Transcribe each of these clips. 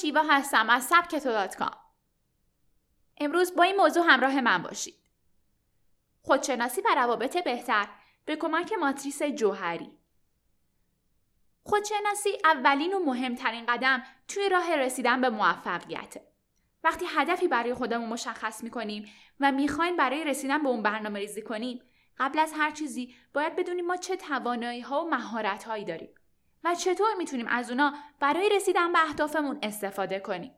شیوا هستم از سبک تو امروز با این موضوع همراه من باشید. خودشناسی و روابط بهتر به کمک ماتریس جوهری خودشناسی اولین و مهمترین قدم توی راه رسیدن به موفقیته. وقتی هدفی برای خودمون مشخص می‌کنیم و می‌خوایم برای رسیدن به اون برنامه ریزی کنیم قبل از هر چیزی باید بدونیم ما چه توانایی ها و مهارت هایی داریم و چطور می‌تونیم از اونا برای رسیدن به اهدافمون استفاده کنیم.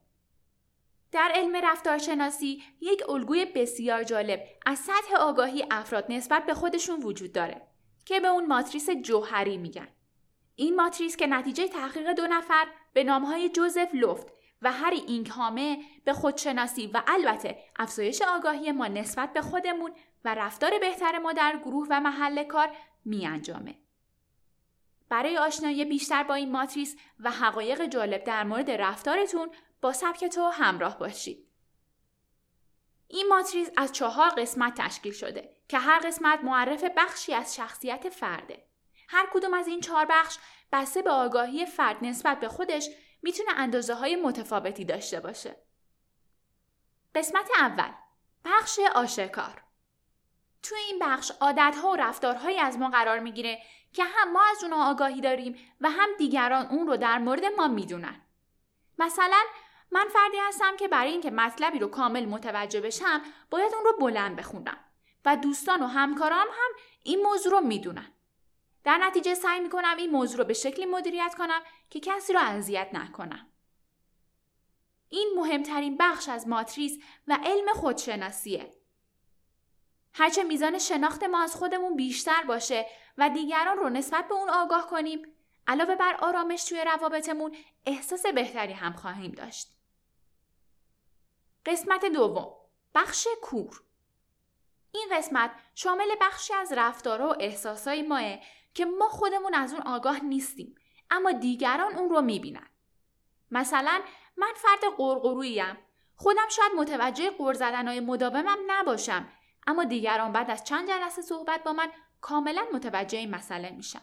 در علم رفتارشناسی یک الگوی بسیار جالب از سطح آگاهی افراد نسبت به خودشون وجود داره که به اون ماتریس جوهری میگن. این ماتریس که نتیجه تحقیق دو نفر به نامهای جوزف لفت و هری اینکهامه به خودشناسی و البته افزایش آگاهی ما نسبت به خودمون و رفتار بهتر ما در گروه و محل کار می انجامه. برای آشنایی بیشتر با این ماتریس و حقایق جالب در مورد رفتارتون با سبک تو همراه باشید. این ماتریس از چهار قسمت تشکیل شده که هر قسمت معرف بخشی از شخصیت فرده. هر کدوم از این چهار بخش بسته به آگاهی فرد نسبت به خودش می‌تونه اندازه های متفاوتی داشته باشه. قسمت اول بخش آشکار توی این بخش عادتها و رفتارهایی از ما قرار می‌گیره که هم ما از اونها آگاهی داریم و هم دیگران اون رو در مورد ما می‌دونن. مثلا من فردی هستم که برای اینکه مطلبی رو کامل متوجه بشم باید اون رو بلند بخونم و دوستان و همکارام هم این موضوع رو می‌دونن. در نتیجه سعی می‌کنم این موضوع رو به شکلی مدیریت کنم که کسی رو اذیت نکنم. این مهمترین بخش از ماتریس و علم خودشناسیه. هرچه میزان شناخت ما از خودمون بیشتر باشه و دیگران رو نسبت به اون آگاه کنیم علاوه بر آرامش توی روابطمون احساس بهتری هم خواهیم داشت. قسمت دوم بخش کور این قسمت شامل بخشی از رفتارها و احساسای ماه که ما خودمون از اون آگاه نیستیم اما دیگران اون رو می‌بینن. مثلا من فرد قرقروییم خودم شاید متوجه قر زدنهای مداومم نباشم اما دیگران بعد از چند جلسه صحبت با من کاملا متوجه این مسئله میشن.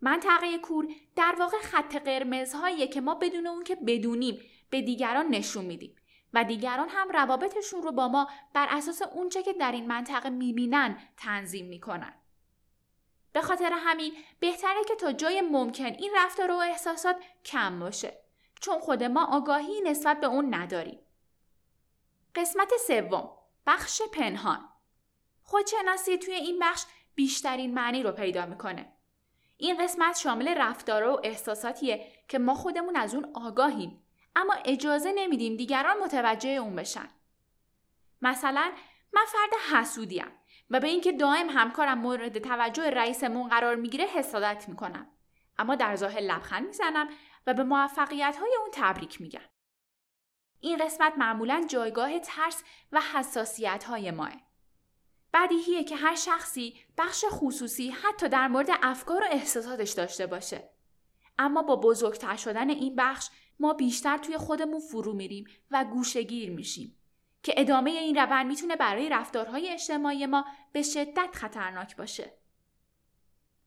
منطقه کور در واقع خط قرمزهایی که ما بدون اون که بدونیم به دیگران نشون میدیم و دیگران هم روابطشون رو با ما بر اساس اونچه که در این منطقه می‌بینن تنظیم می‌کنن. به خاطر همین بهتره که تا جای ممکن این رفتار و احساسات کم باشه چون خود ما آگاهی نسبت به اون نداریم. قسمت سوم بخش پنهان خودشناسی توی این بخش بیشترین معنی رو پیدا می‌کنه. این قسمت شامل رفتار و احساساتیه که ما خودمون از اون آگاهیم اما اجازه نمیدیم دیگران متوجه اون بشن. مثلا من فرد حسودیم و به اینکه دائم همکارم مورد توجه رئیسمون قرار می‌گیره حسادت می‌کنم اما در ظاهر لبخند می‌زنم و به موفقیت های اون تبریک میگم این قسمت معمولا جایگاه ترس و حساسیت های ماه بدیهیه که هر شخصی بخش خصوصی حتی در مورد افکار و احساساتش داشته باشه اما با بزرگتر شدن این بخش ما بیشتر توی خودمون فرو میریم و گوشگیر میشیم که ادامه این روند می‌تونه برای رفتارهای اجتماعی ما به شدت خطرناک باشه.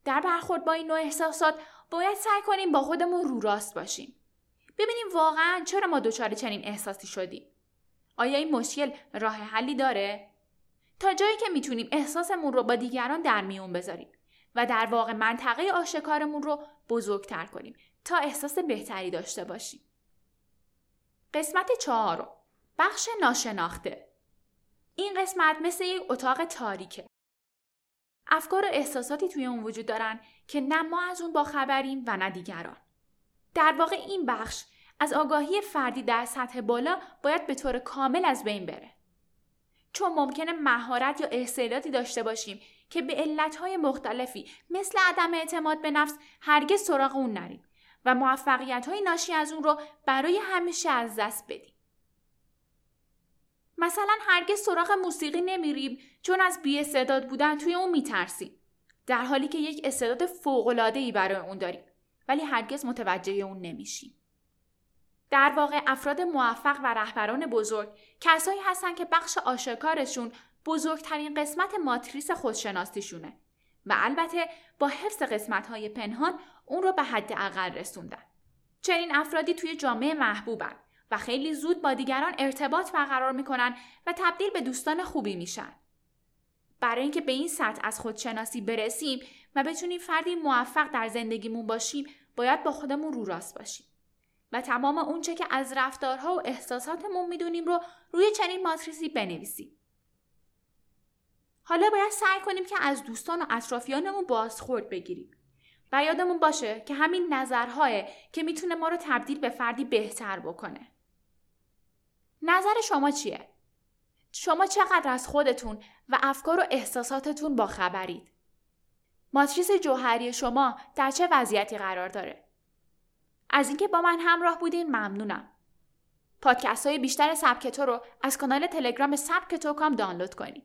در برخورد با این نوع احساسات باید سعی کنیم با خودمون رو راست باشیم. ببینیم واقعا چرا ما دچار چنین احساسی شدیم. آیا این مشکل راه حلی داره؟ تا جایی که می‌تونیم احساسمون رو با دیگران در میون بذاریم و در واقع منطقه آشکارمون رو بزرگتر کنیم تا احساس بهتری داشته باشیم. قسمت چهارم بخش ناشناخته این قسمت مثل یک اتاق تاریکه. افکار و احساساتی توی اون وجود دارن که نه ما از اون با خبریم و نه دیگران. در واقع این بخش از آگاهی فردی در سطح بالا باید به طور کامل از بین بره. چون ممکنه مهارت یا استعدادی داشته باشیم که به علتهای مختلفی مثل عدم اعتماد به نفس هرگز سراغ اون نریم و موفقیت های ناشی از اون رو برای همیشه از دست بدیم. مثلا هرگز سراغ موسیقی نمیریم چون از بی استعداد بودن توی اون میترسیم در حالی که یک استعداد فوقالعاده ای برای اون داریم ولی هرگز متوجه اون نمیشیم در واقع افراد موفق و رهبران بزرگ کسایی هستن که بخش آشکارشون بزرگترین قسمت ماتریس خودشناسیشونه و البته با حفظ قسمت های پنهان اون رو به حد اقل رسوندن چنین افرادی توی جامعه محبوبن و خیلی زود با دیگران ارتباط برقرار می‌کنن و تبدیل به دوستان خوبی میشن. برای اینکه به این سطح از خودشناسی برسیم و بتونیم فردی موفق در زندگیمون باشیم باید با خودمون رو راست باشیم. و تمام اونچه که از رفتارها و احساساتمون می‌دونیم رو روی چنین ماتریسی بنویسیم. حالا باید سعی کنیم که از دوستان و اطرافیانمون بازخورد بگیریم. و یادمون باشه که همین نظرهایی که می‌تونه ما رو تبدیل به فردی بهتر بکنه. نظر شما چیه؟ شما چقدر از خودتون و افکار و احساساتتون با خبرید؟ ماتریس جوهری شما در چه وضعیتی قرار داره؟ از اینکه با من همراه بودین ممنونم. پادکست های بیشتر سبک تو رو از کانال تلگرام سبک تو کام دانلود کنید.